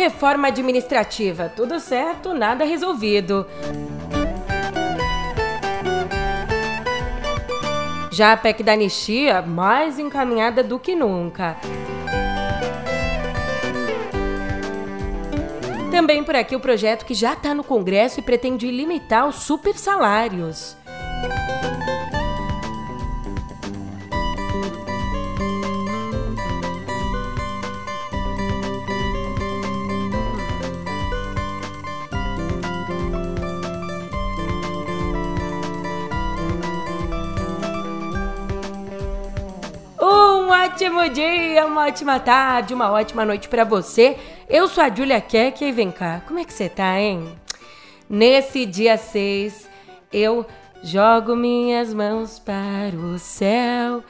Reforma administrativa, tudo certo, nada resolvido. Já a PEC da anistia, mais encaminhada do que nunca. Também por aqui o projeto que já está no Congresso e pretende limitar os super ótimo dia, uma ótima tarde, uma ótima noite para você. Eu sou a Julia Keck e vem cá, como é que você tá, hein? Nesse dia 6, eu jogo minhas mãos para o céu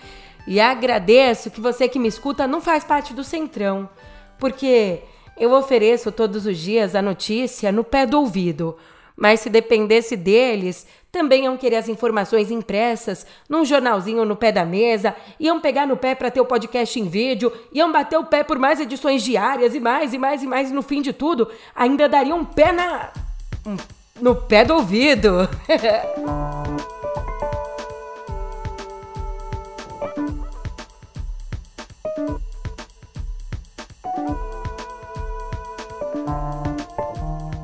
e agradeço que você que me escuta não faz parte do Centrão, porque eu ofereço todos os dias a notícia no pé do ouvido. Mas se dependesse deles, também iam querer as informações impressas, num jornalzinho no pé da mesa, iam pegar no pé para ter o podcast em vídeo, iam bater o pé por mais edições diárias e mais e mais e mais, e no fim de tudo, ainda dariam um pé na. no pé do ouvido.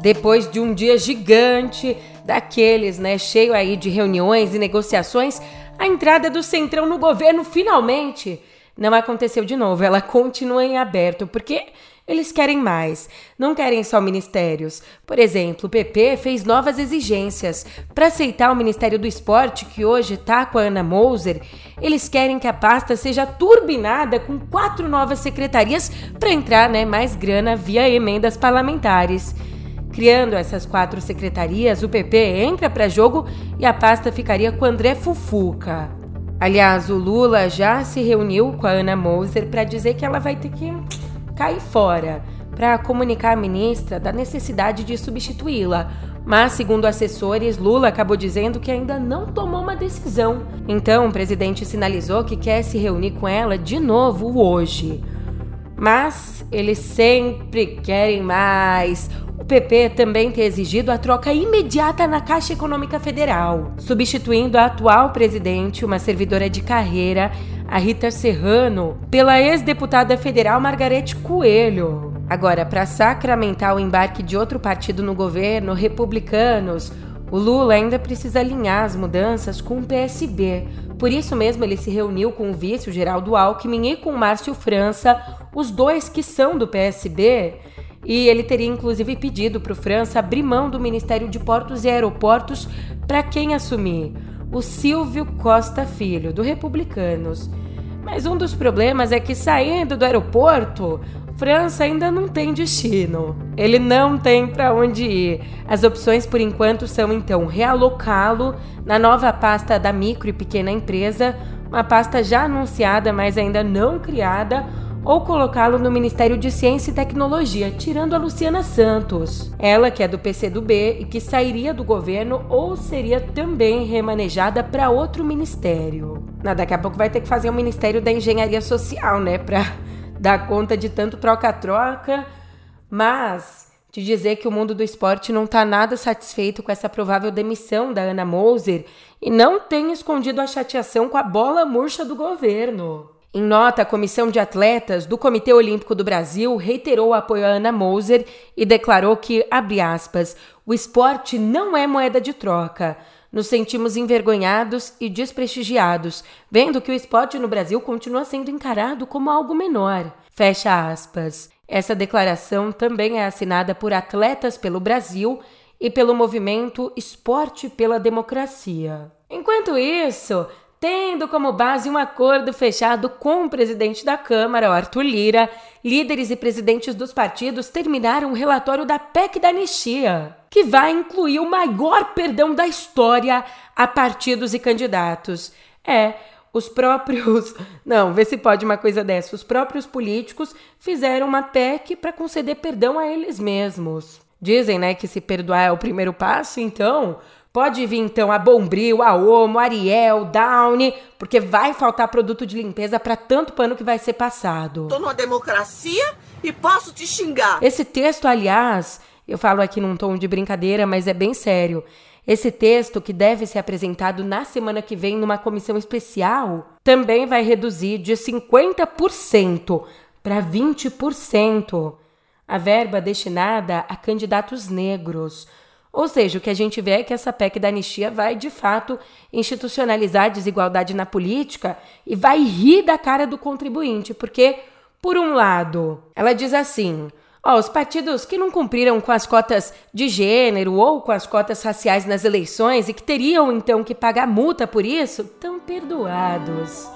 Depois de um dia gigante, daqueles, né, cheio aí de reuniões e negociações, a entrada do Centrão no governo finalmente não aconteceu de novo. Ela continua em aberto, porque eles querem mais. Não querem só ministérios. Por exemplo, o PP fez novas exigências. Para aceitar o Ministério do Esporte, que hoje está com a Ana Moser, eles querem que a pasta seja turbinada com quatro novas secretarias para entrar né, mais grana via emendas parlamentares. Criando essas quatro secretarias, o PP entra para jogo e a pasta ficaria com André Fufuca. Aliás, o Lula já se reuniu com a Ana Moser para dizer que ela vai ter que cair fora, para comunicar à ministra da necessidade de substituí-la. Mas, segundo assessores, Lula acabou dizendo que ainda não tomou uma decisão. Então, o presidente sinalizou que quer se reunir com ela de novo hoje. Mas eles sempre querem mais. O PP também tem exigido a troca imediata na Caixa Econômica Federal, substituindo a atual presidente, uma servidora de carreira, a Rita Serrano, pela ex-deputada federal Margarete Coelho. Agora, para sacramentar o embarque de outro partido no governo, republicanos, o Lula ainda precisa alinhar as mudanças com o PSB. Por isso mesmo, ele se reuniu com o vice, Geraldo Alckmin, e com o Márcio França, os dois que são do PSB, e ele teria inclusive pedido para o França abrir mão do Ministério de Portos e Aeroportos para quem assumir? O Silvio Costa Filho, do Republicanos. Mas um dos problemas é que saindo do aeroporto, França ainda não tem destino. Ele não tem para onde ir. As opções por enquanto são então realocá-lo na nova pasta da micro e pequena empresa, uma pasta já anunciada, mas ainda não criada ou colocá-lo no Ministério de Ciência e Tecnologia, tirando a Luciana Santos. Ela, que é do PCdoB e que sairia do governo ou seria também remanejada para outro ministério. Na daqui a pouco vai ter que fazer o Ministério da Engenharia Social, né, para dar conta de tanto troca-troca, mas de dizer que o mundo do esporte não está nada satisfeito com essa provável demissão da Ana Moser e não tem escondido a chateação com a bola murcha do governo. Em nota, a Comissão de Atletas do Comitê Olímpico do Brasil reiterou o apoio a Ana Moser e declarou que, abre aspas, o esporte não é moeda de troca. Nos sentimos envergonhados e desprestigiados, vendo que o esporte no Brasil continua sendo encarado como algo menor. Fecha aspas. Essa declaração também é assinada por atletas pelo Brasil e pelo movimento Esporte pela Democracia. Enquanto isso, tendo como base um acordo fechado com o presidente da Câmara, Arthur Lira, líderes e presidentes dos partidos terminaram o relatório da PEC da anistia, que vai incluir o maior perdão da história a partidos e candidatos. É, os próprios. Não, vê se pode uma coisa dessa. Os próprios políticos fizeram uma PEC para conceder perdão a eles mesmos. Dizem, né, que se perdoar é o primeiro passo, então Pode vir então a Bombril, a Omo, Ariel, Downy, porque vai faltar produto de limpeza para tanto pano que vai ser passado. Tô numa democracia e posso te xingar. Esse texto, aliás, eu falo aqui num tom de brincadeira, mas é bem sério. Esse texto, que deve ser apresentado na semana que vem numa comissão especial, também vai reduzir de 50% para 20% a verba destinada a candidatos negros. Ou seja, o que a gente vê é que essa PEC da anistia vai, de fato, institucionalizar a desigualdade na política e vai rir da cara do contribuinte, porque, por um lado, ela diz assim: Ó, os partidos que não cumpriram com as cotas de gênero ou com as cotas raciais nas eleições e que teriam então que pagar multa por isso, estão perdoados.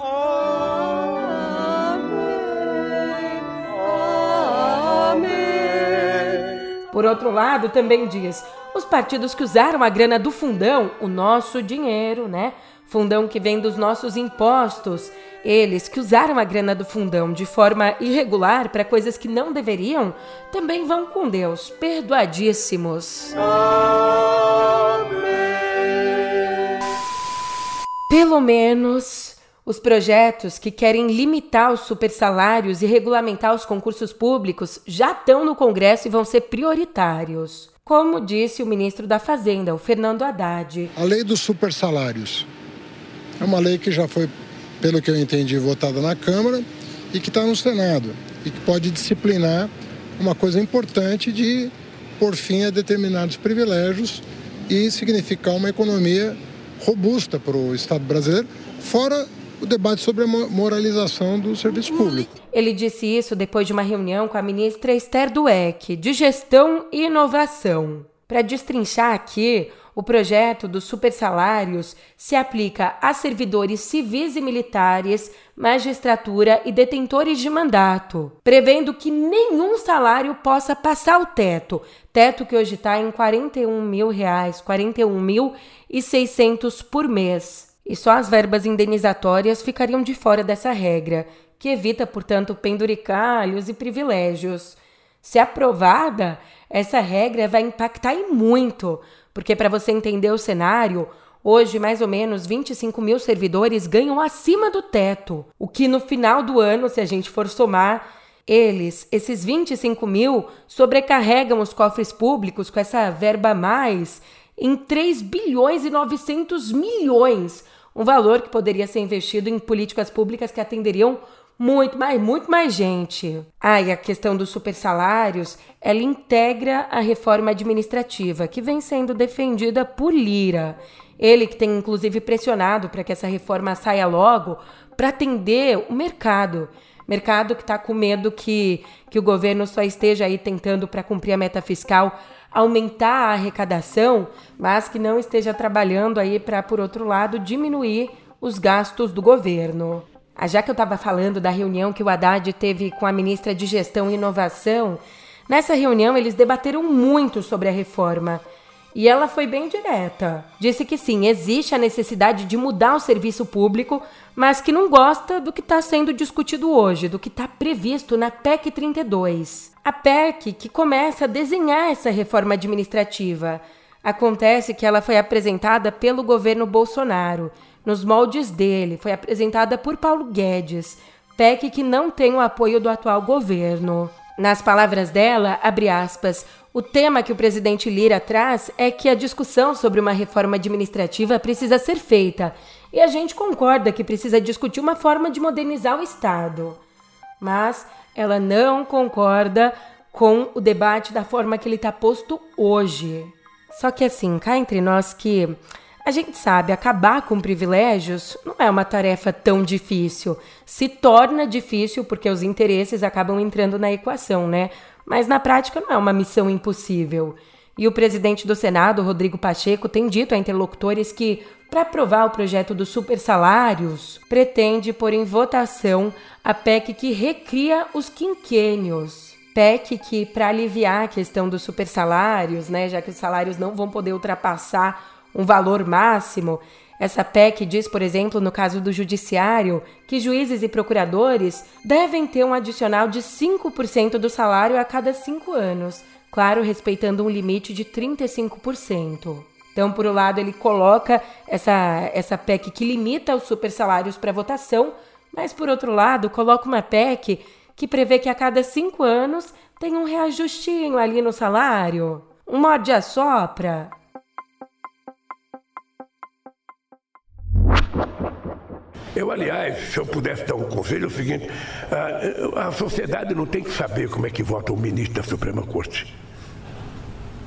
Por outro lado, também diz: os partidos que usaram a grana do fundão, o nosso dinheiro, né? Fundão que vem dos nossos impostos, eles que usaram a grana do fundão de forma irregular para coisas que não deveriam, também vão com Deus, perdoadíssimos. Amém. Pelo menos os projetos que querem limitar os supersalários e regulamentar os concursos públicos já estão no Congresso e vão ser prioritários. Como disse o ministro da Fazenda, o Fernando Haddad. A lei dos supersalários é uma lei que já foi pelo que eu entendi, votada na Câmara e que está no Senado e que pode disciplinar uma coisa importante de por fim a determinados privilégios e significar uma economia robusta para o Estado brasileiro, fora o debate sobre a moralização do serviço público. Ele disse isso depois de uma reunião com a ministra Esther Dueck, de Gestão e Inovação. Para destrinchar aqui, o projeto dos supersalários se aplica a servidores civis e militares, magistratura e detentores de mandato, prevendo que nenhum salário possa passar o teto, teto que hoje está em 41 mil reais, 41 mil e 600 por mês. E só as verbas indenizatórias ficariam de fora dessa regra, que evita, portanto, penduricalhos e privilégios. Se aprovada, essa regra vai impactar e muito, porque, para você entender o cenário, hoje mais ou menos 25 mil servidores ganham acima do teto, o que no final do ano, se a gente for somar, eles, esses 25 mil, sobrecarregam os cofres públicos com essa verba a mais em 3 bilhões e 900 milhões, um valor que poderia ser investido em políticas públicas que atenderiam muito mais, muito mais gente. Ah, e a questão dos supersalários, ela integra a reforma administrativa, que vem sendo defendida por Lira. Ele que tem inclusive pressionado para que essa reforma saia logo para atender o mercado. Mercado que está com medo que, que o governo só esteja aí tentando, para cumprir a meta fiscal, aumentar a arrecadação, mas que não esteja trabalhando aí para, por outro lado, diminuir os gastos do governo. Ah, já que eu estava falando da reunião que o Haddad teve com a ministra de Gestão e Inovação, nessa reunião eles debateram muito sobre a reforma. E ela foi bem direta. Disse que sim, existe a necessidade de mudar o serviço público, mas que não gosta do que está sendo discutido hoje, do que está previsto na PEC 32. A PEC que começa a desenhar essa reforma administrativa. Acontece que ela foi apresentada pelo governo Bolsonaro nos moldes dele, foi apresentada por Paulo Guedes, PEC que não tem o apoio do atual governo. Nas palavras dela, abre aspas, o tema que o presidente Lira traz é que a discussão sobre uma reforma administrativa precisa ser feita, e a gente concorda que precisa discutir uma forma de modernizar o Estado. Mas ela não concorda com o debate da forma que ele está posto hoje. Só que assim, cá entre nós que a gente sabe, acabar com privilégios não é uma tarefa tão difícil. Se torna difícil porque os interesses acabam entrando na equação, né? Mas na prática não é uma missão impossível. E o presidente do Senado, Rodrigo Pacheco, tem dito a interlocutores que, para aprovar o projeto dos supersalários, pretende pôr em votação a PEC que recria os quinquênios. PEC que, para aliviar a questão dos supersalários, né, já que os salários não vão poder ultrapassar um valor máximo. Essa PEC diz, por exemplo, no caso do judiciário, que juízes e procuradores devem ter um adicional de 5% do salário a cada cinco anos, claro, respeitando um limite de 35%. Então, por um lado, ele coloca essa, essa PEC que limita os supersalários para votação, mas, por outro lado, coloca uma PEC que prevê que a cada cinco anos tem um reajustinho ali no salário. Um morde a sopra. Eu, aliás, se eu pudesse dar um conselho, é o seguinte: a, a sociedade não tem que saber como é que vota o ministro da Suprema Corte.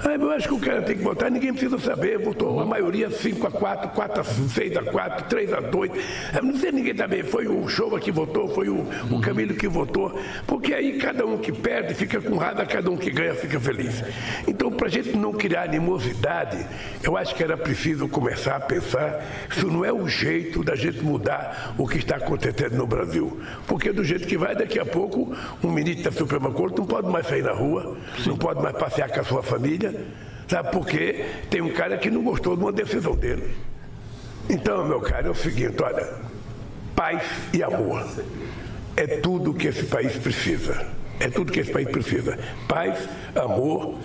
Ah, eu acho que o cara tem que votar, ninguém precisa saber. Votou a maioria 5 a 4, 4 a 6 a 4, 3 a 2. Ah, não sei ninguém também. Foi o Showa que votou, foi o, o Camilo que votou. Porque aí cada um que perde fica com raiva, cada um que ganha fica feliz. Então, para a gente não criar animosidade, eu acho que era preciso começar a pensar se não é o jeito da gente mudar o que está acontecendo no Brasil. Porque do jeito que vai, daqui a pouco, um ministro da Suprema Corte não pode mais sair na rua, não pode mais passear com a sua família Sabe por quê? Tem um cara que não gostou de uma decisão dele. Então, meu caro, é o seguinte, olha, paz e amor. É tudo que esse país precisa. É tudo que esse país precisa. Paz, amor,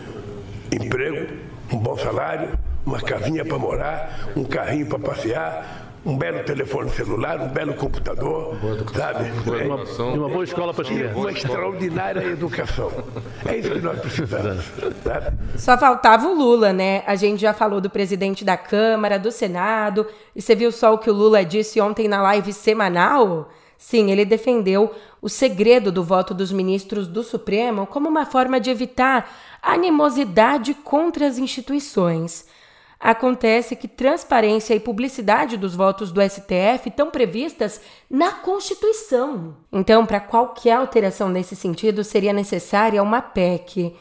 emprego, um bom salário, uma casinha para morar, um carrinho para passear, um belo telefone celular, um belo computador, sabe? Boa uma, e uma boa escola para as crianças. Uma extraordinária educação. É isso que nós precisamos. Sabe? Só faltava o Lula, né? A gente já falou do presidente da Câmara, do Senado, e você viu só o que o Lula disse ontem na live semanal? Sim, ele defendeu o segredo do voto dos ministros do Supremo como uma forma de evitar animosidade contra as instituições. Acontece que transparência e publicidade dos votos do STF estão previstas na Constituição. Então, para qualquer alteração nesse sentido, seria necessária uma PEC.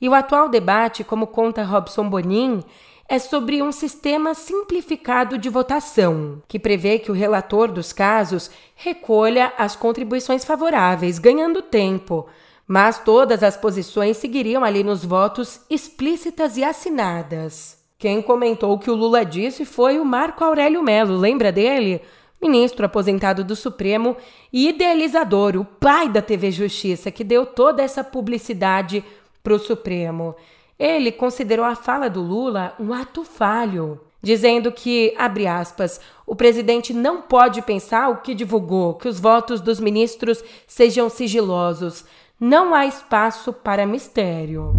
E o atual debate, como conta Robson Bonin, é sobre um sistema simplificado de votação, que prevê que o relator dos casos recolha as contribuições favoráveis, ganhando tempo. Mas todas as posições seguiriam ali nos votos explícitas e assinadas. Quem comentou o que o Lula disse foi o Marco Aurélio Melo, lembra dele? Ministro aposentado do Supremo e idealizador, o pai da TV Justiça, que deu toda essa publicidade para o Supremo. Ele considerou a fala do Lula um ato falho, dizendo que, abre aspas, o presidente não pode pensar o que divulgou, que os votos dos ministros sejam sigilosos. Não há espaço para mistério.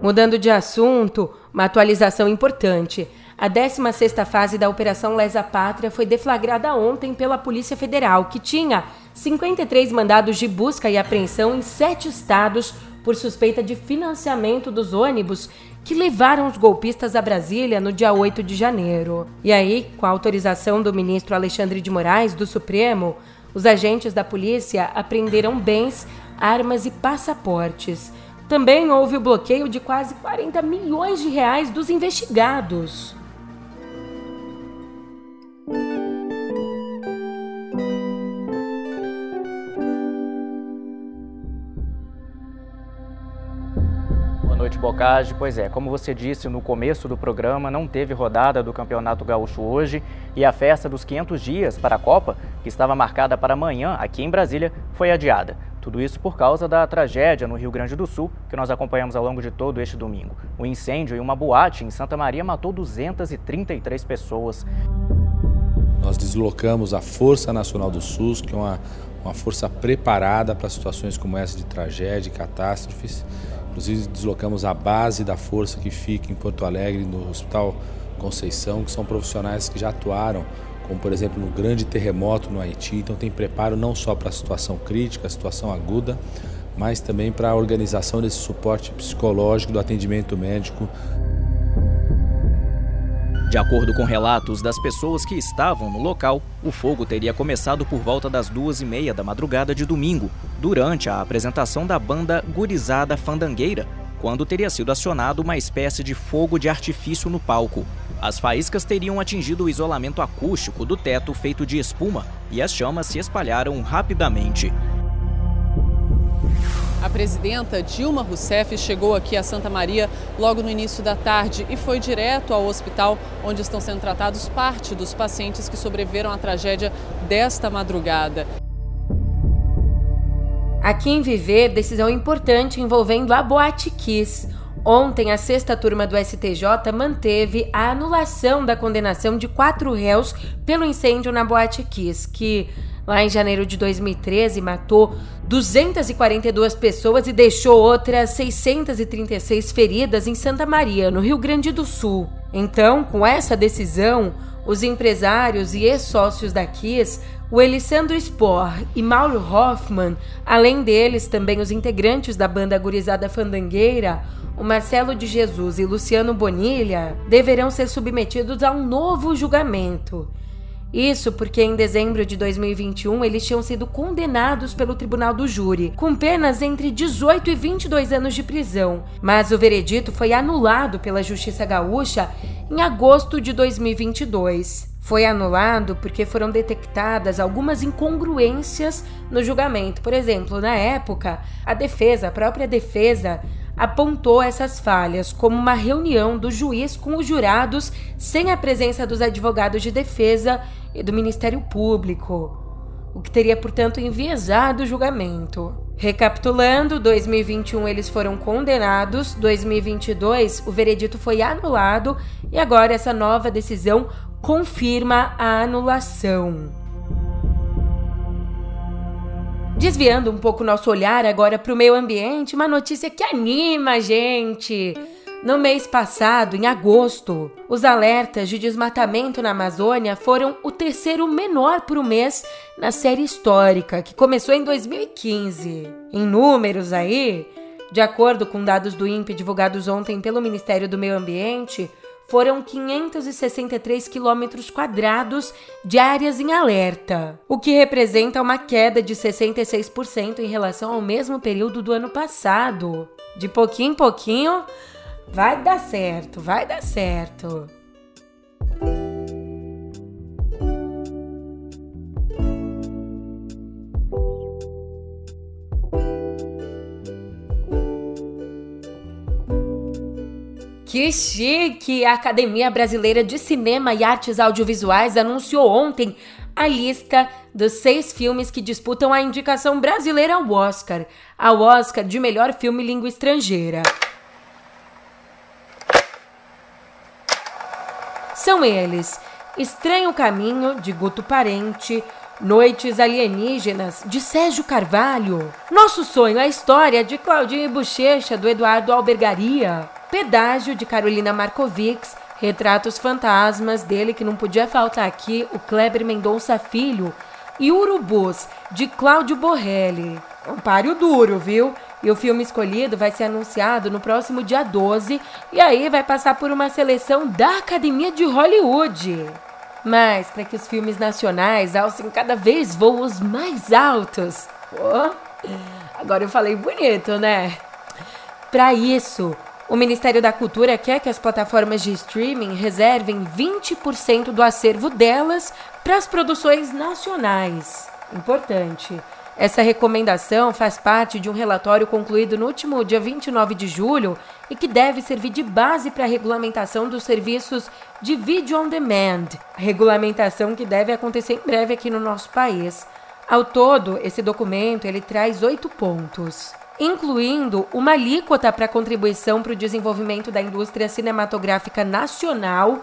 Mudando de assunto, uma atualização importante. A 16ª fase da Operação Lesa Pátria foi deflagrada ontem pela Polícia Federal, que tinha 53 mandados de busca e apreensão em sete estados por suspeita de financiamento dos ônibus que levaram os golpistas a Brasília no dia 8 de janeiro. E aí, com a autorização do ministro Alexandre de Moraes do Supremo, os agentes da polícia apreenderam bens, armas e passaportes. Também houve o bloqueio de quase 40 milhões de reais dos investigados. Noite, Bocage. Pois é, como você disse no começo do programa, não teve rodada do Campeonato Gaúcho hoje e a festa dos 500 dias para a Copa, que estava marcada para amanhã aqui em Brasília, foi adiada. Tudo isso por causa da tragédia no Rio Grande do Sul, que nós acompanhamos ao longo de todo este domingo. O incêndio em uma boate em Santa Maria matou 233 pessoas. Nós deslocamos a Força Nacional do SUS, que é uma, uma força preparada para situações como essa de tragédia e catástrofes. Inclusive, deslocamos a base da força que fica em Porto Alegre, no Hospital Conceição, que são profissionais que já atuaram como por exemplo no grande terremoto no Haiti. Então tem preparo não só para a situação crítica, a situação aguda, mas também para a organização desse suporte psicológico do atendimento médico. De acordo com relatos das pessoas que estavam no local, o fogo teria começado por volta das duas e meia da madrugada de domingo, durante a apresentação da banda Gurizada Fandangueira, quando teria sido acionado uma espécie de fogo de artifício no palco. As faíscas teriam atingido o isolamento acústico do teto feito de espuma e as chamas se espalharam rapidamente. A presidenta Dilma Rousseff chegou aqui a Santa Maria logo no início da tarde e foi direto ao hospital onde estão sendo tratados parte dos pacientes que sobreviveram à tragédia desta madrugada. Aqui em Viver, decisão importante envolvendo a Boate Kiss. Ontem, a sexta turma do STJ manteve a anulação da condenação de quatro réus pelo incêndio na Boate Kiss, que lá em janeiro de 2013, matou 242 pessoas e deixou outras 636 feridas em Santa Maria, no Rio Grande do Sul. Então, com essa decisão, os empresários e ex-sócios da Kiss, o Elisandro Spohr e Mauro Hoffman, além deles também os integrantes da banda gurizada fandangueira, o Marcelo de Jesus e Luciano Bonilha, deverão ser submetidos a um novo julgamento. Isso porque em dezembro de 2021 eles tinham sido condenados pelo tribunal do júri, com penas entre 18 e 22 anos de prisão, mas o veredito foi anulado pela Justiça Gaúcha em agosto de 2022. Foi anulado porque foram detectadas algumas incongruências no julgamento. Por exemplo, na época, a defesa, a própria defesa, apontou essas falhas como uma reunião do juiz com os jurados sem a presença dos advogados de defesa e do Ministério Público, o que teria, portanto, enviesado o julgamento. Recapitulando, 2021 eles foram condenados, 2022 o veredito foi anulado e agora essa nova decisão confirma a anulação. Desviando um pouco nosso olhar agora para o meio ambiente, uma notícia que anima a gente. No mês passado, em agosto, os alertas de desmatamento na Amazônia foram o terceiro menor por mês na série histórica, que começou em 2015. Em números aí, de acordo com dados do INPE divulgados ontem pelo Ministério do Meio Ambiente, foram 563 quilômetros quadrados de áreas em alerta, o que representa uma queda de 66% em relação ao mesmo período do ano passado. De pouquinho em pouquinho, vai dar certo, vai dar certo. Que chique! A Academia Brasileira de Cinema e Artes Audiovisuais anunciou ontem a lista dos seis filmes que disputam a indicação brasileira ao Oscar, ao Oscar de melhor filme língua estrangeira. São eles: Estranho Caminho, de Guto Parente, Noites Alienígenas, de Sérgio Carvalho, Nosso Sonho, a História, de Claudinho Bochecha, do Eduardo Albergaria, Pedágio de Carolina Markovics, Retratos Fantasmas dele que não podia faltar aqui, o Kleber Mendonça Filho e Urubus de Cláudio Borrelli. Um páreo duro, viu? E o filme escolhido vai ser anunciado no próximo dia 12 e aí vai passar por uma seleção da Academia de Hollywood. Mas para que os filmes nacionais alcem cada vez voos mais altos. Oh, agora eu falei bonito, né? Para isso, o Ministério da Cultura quer que as plataformas de streaming reservem 20% do acervo delas para as produções nacionais. Importante. Essa recomendação faz parte de um relatório concluído no último dia 29 de julho e que deve servir de base para a regulamentação dos serviços de vídeo on demand, regulamentação que deve acontecer em breve aqui no nosso país. Ao todo, esse documento ele traz oito pontos incluindo uma alíquota para contribuição para o desenvolvimento da indústria cinematográfica nacional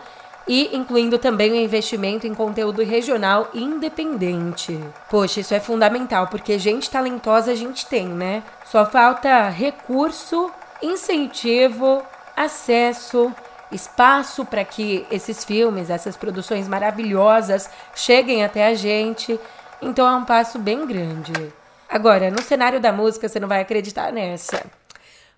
e incluindo também o investimento em conteúdo regional independente. Poxa, isso é fundamental, porque gente talentosa a gente tem, né? Só falta recurso, incentivo, acesso, espaço para que esses filmes, essas produções maravilhosas cheguem até a gente. Então é um passo bem grande. Agora, no cenário da música, você não vai acreditar nessa.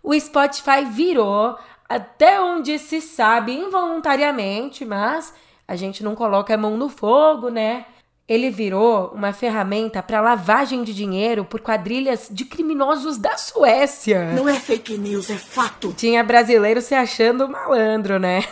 O Spotify virou, até onde se sabe, involuntariamente, mas a gente não coloca a mão no fogo, né? Ele virou uma ferramenta para lavagem de dinheiro por quadrilhas de criminosos da Suécia. Não é fake news, é fato. Tinha brasileiro se achando malandro, né?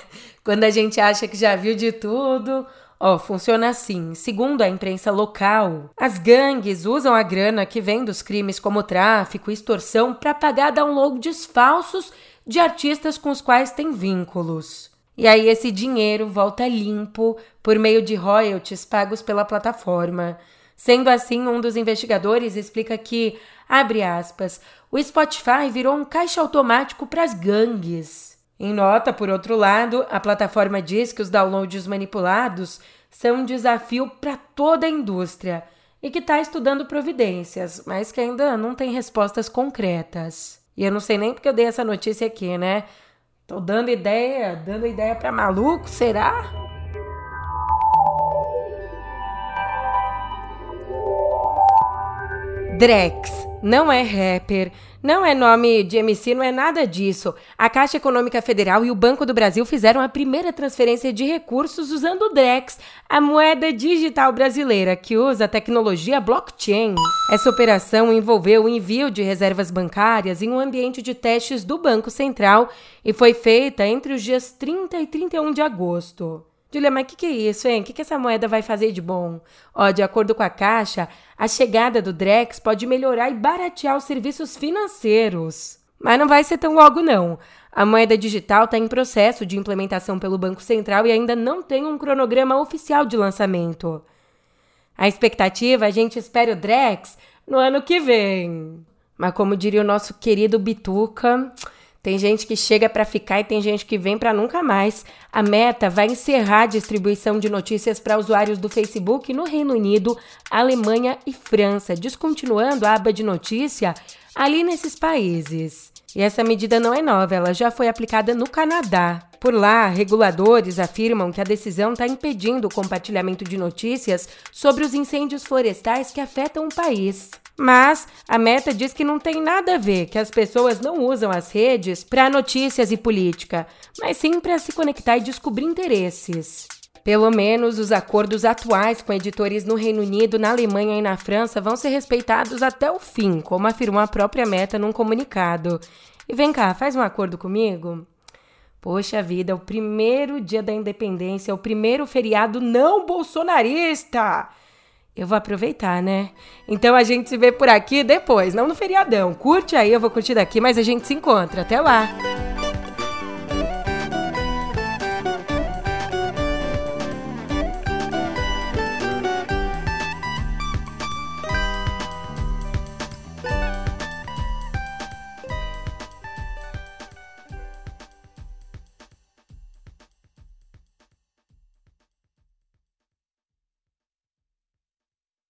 Quando a gente acha que já viu de tudo, Ó, oh, funciona assim. Segundo a imprensa local, as gangues usam a grana que vem dos crimes como tráfico e extorsão para pagar downloads falsos de artistas com os quais têm vínculos. E aí esse dinheiro volta limpo por meio de royalties pagos pela plataforma. Sendo assim, um dos investigadores explica que, abre aspas, o Spotify virou um caixa automático para as gangues. Em nota, por outro lado, a plataforma diz que os downloads manipulados são um desafio para toda a indústria. e que está estudando providências, mas que ainda não tem respostas concretas. E eu não sei nem porque eu dei essa notícia aqui, né? Tô dando ideia, dando ideia para maluco, será? Drex não é rapper, não é nome de MC, não é nada disso. A Caixa Econômica Federal e o Banco do Brasil fizeram a primeira transferência de recursos usando o Drex, a moeda digital brasileira que usa a tecnologia blockchain. Essa operação envolveu o envio de reservas bancárias em um ambiente de testes do Banco Central e foi feita entre os dias 30 e 31 de agosto. Julia, mas o que, que é isso, hein? O que, que essa moeda vai fazer de bom? Ó, de acordo com a Caixa, a chegada do Drex pode melhorar e baratear os serviços financeiros. Mas não vai ser tão logo, não. A moeda digital está em processo de implementação pelo Banco Central e ainda não tem um cronograma oficial de lançamento. A expectativa, a gente espera o Drex no ano que vem. Mas como diria o nosso querido Bituca, tem gente que chega para ficar e tem gente que vem para nunca mais. A Meta vai encerrar a distribuição de notícias para usuários do Facebook no Reino Unido, Alemanha e França, descontinuando a aba de notícia ali nesses países. E essa medida não é nova, ela já foi aplicada no Canadá. Por lá, reguladores afirmam que a decisão está impedindo o compartilhamento de notícias sobre os incêndios florestais que afetam o país. Mas a Meta diz que não tem nada a ver, que as pessoas não usam as redes para notícias e política, mas sim para se conectar e descobrir interesses. Pelo menos os acordos atuais com editores no Reino Unido, na Alemanha e na França vão ser respeitados até o fim, como afirmou a própria Meta num comunicado. E vem cá, faz um acordo comigo? Poxa vida, é o primeiro dia da independência, é o primeiro feriado não bolsonarista! Eu vou aproveitar, né? Então a gente se vê por aqui depois, não no feriadão. Curte aí, eu vou curtir daqui, mas a gente se encontra. Até lá!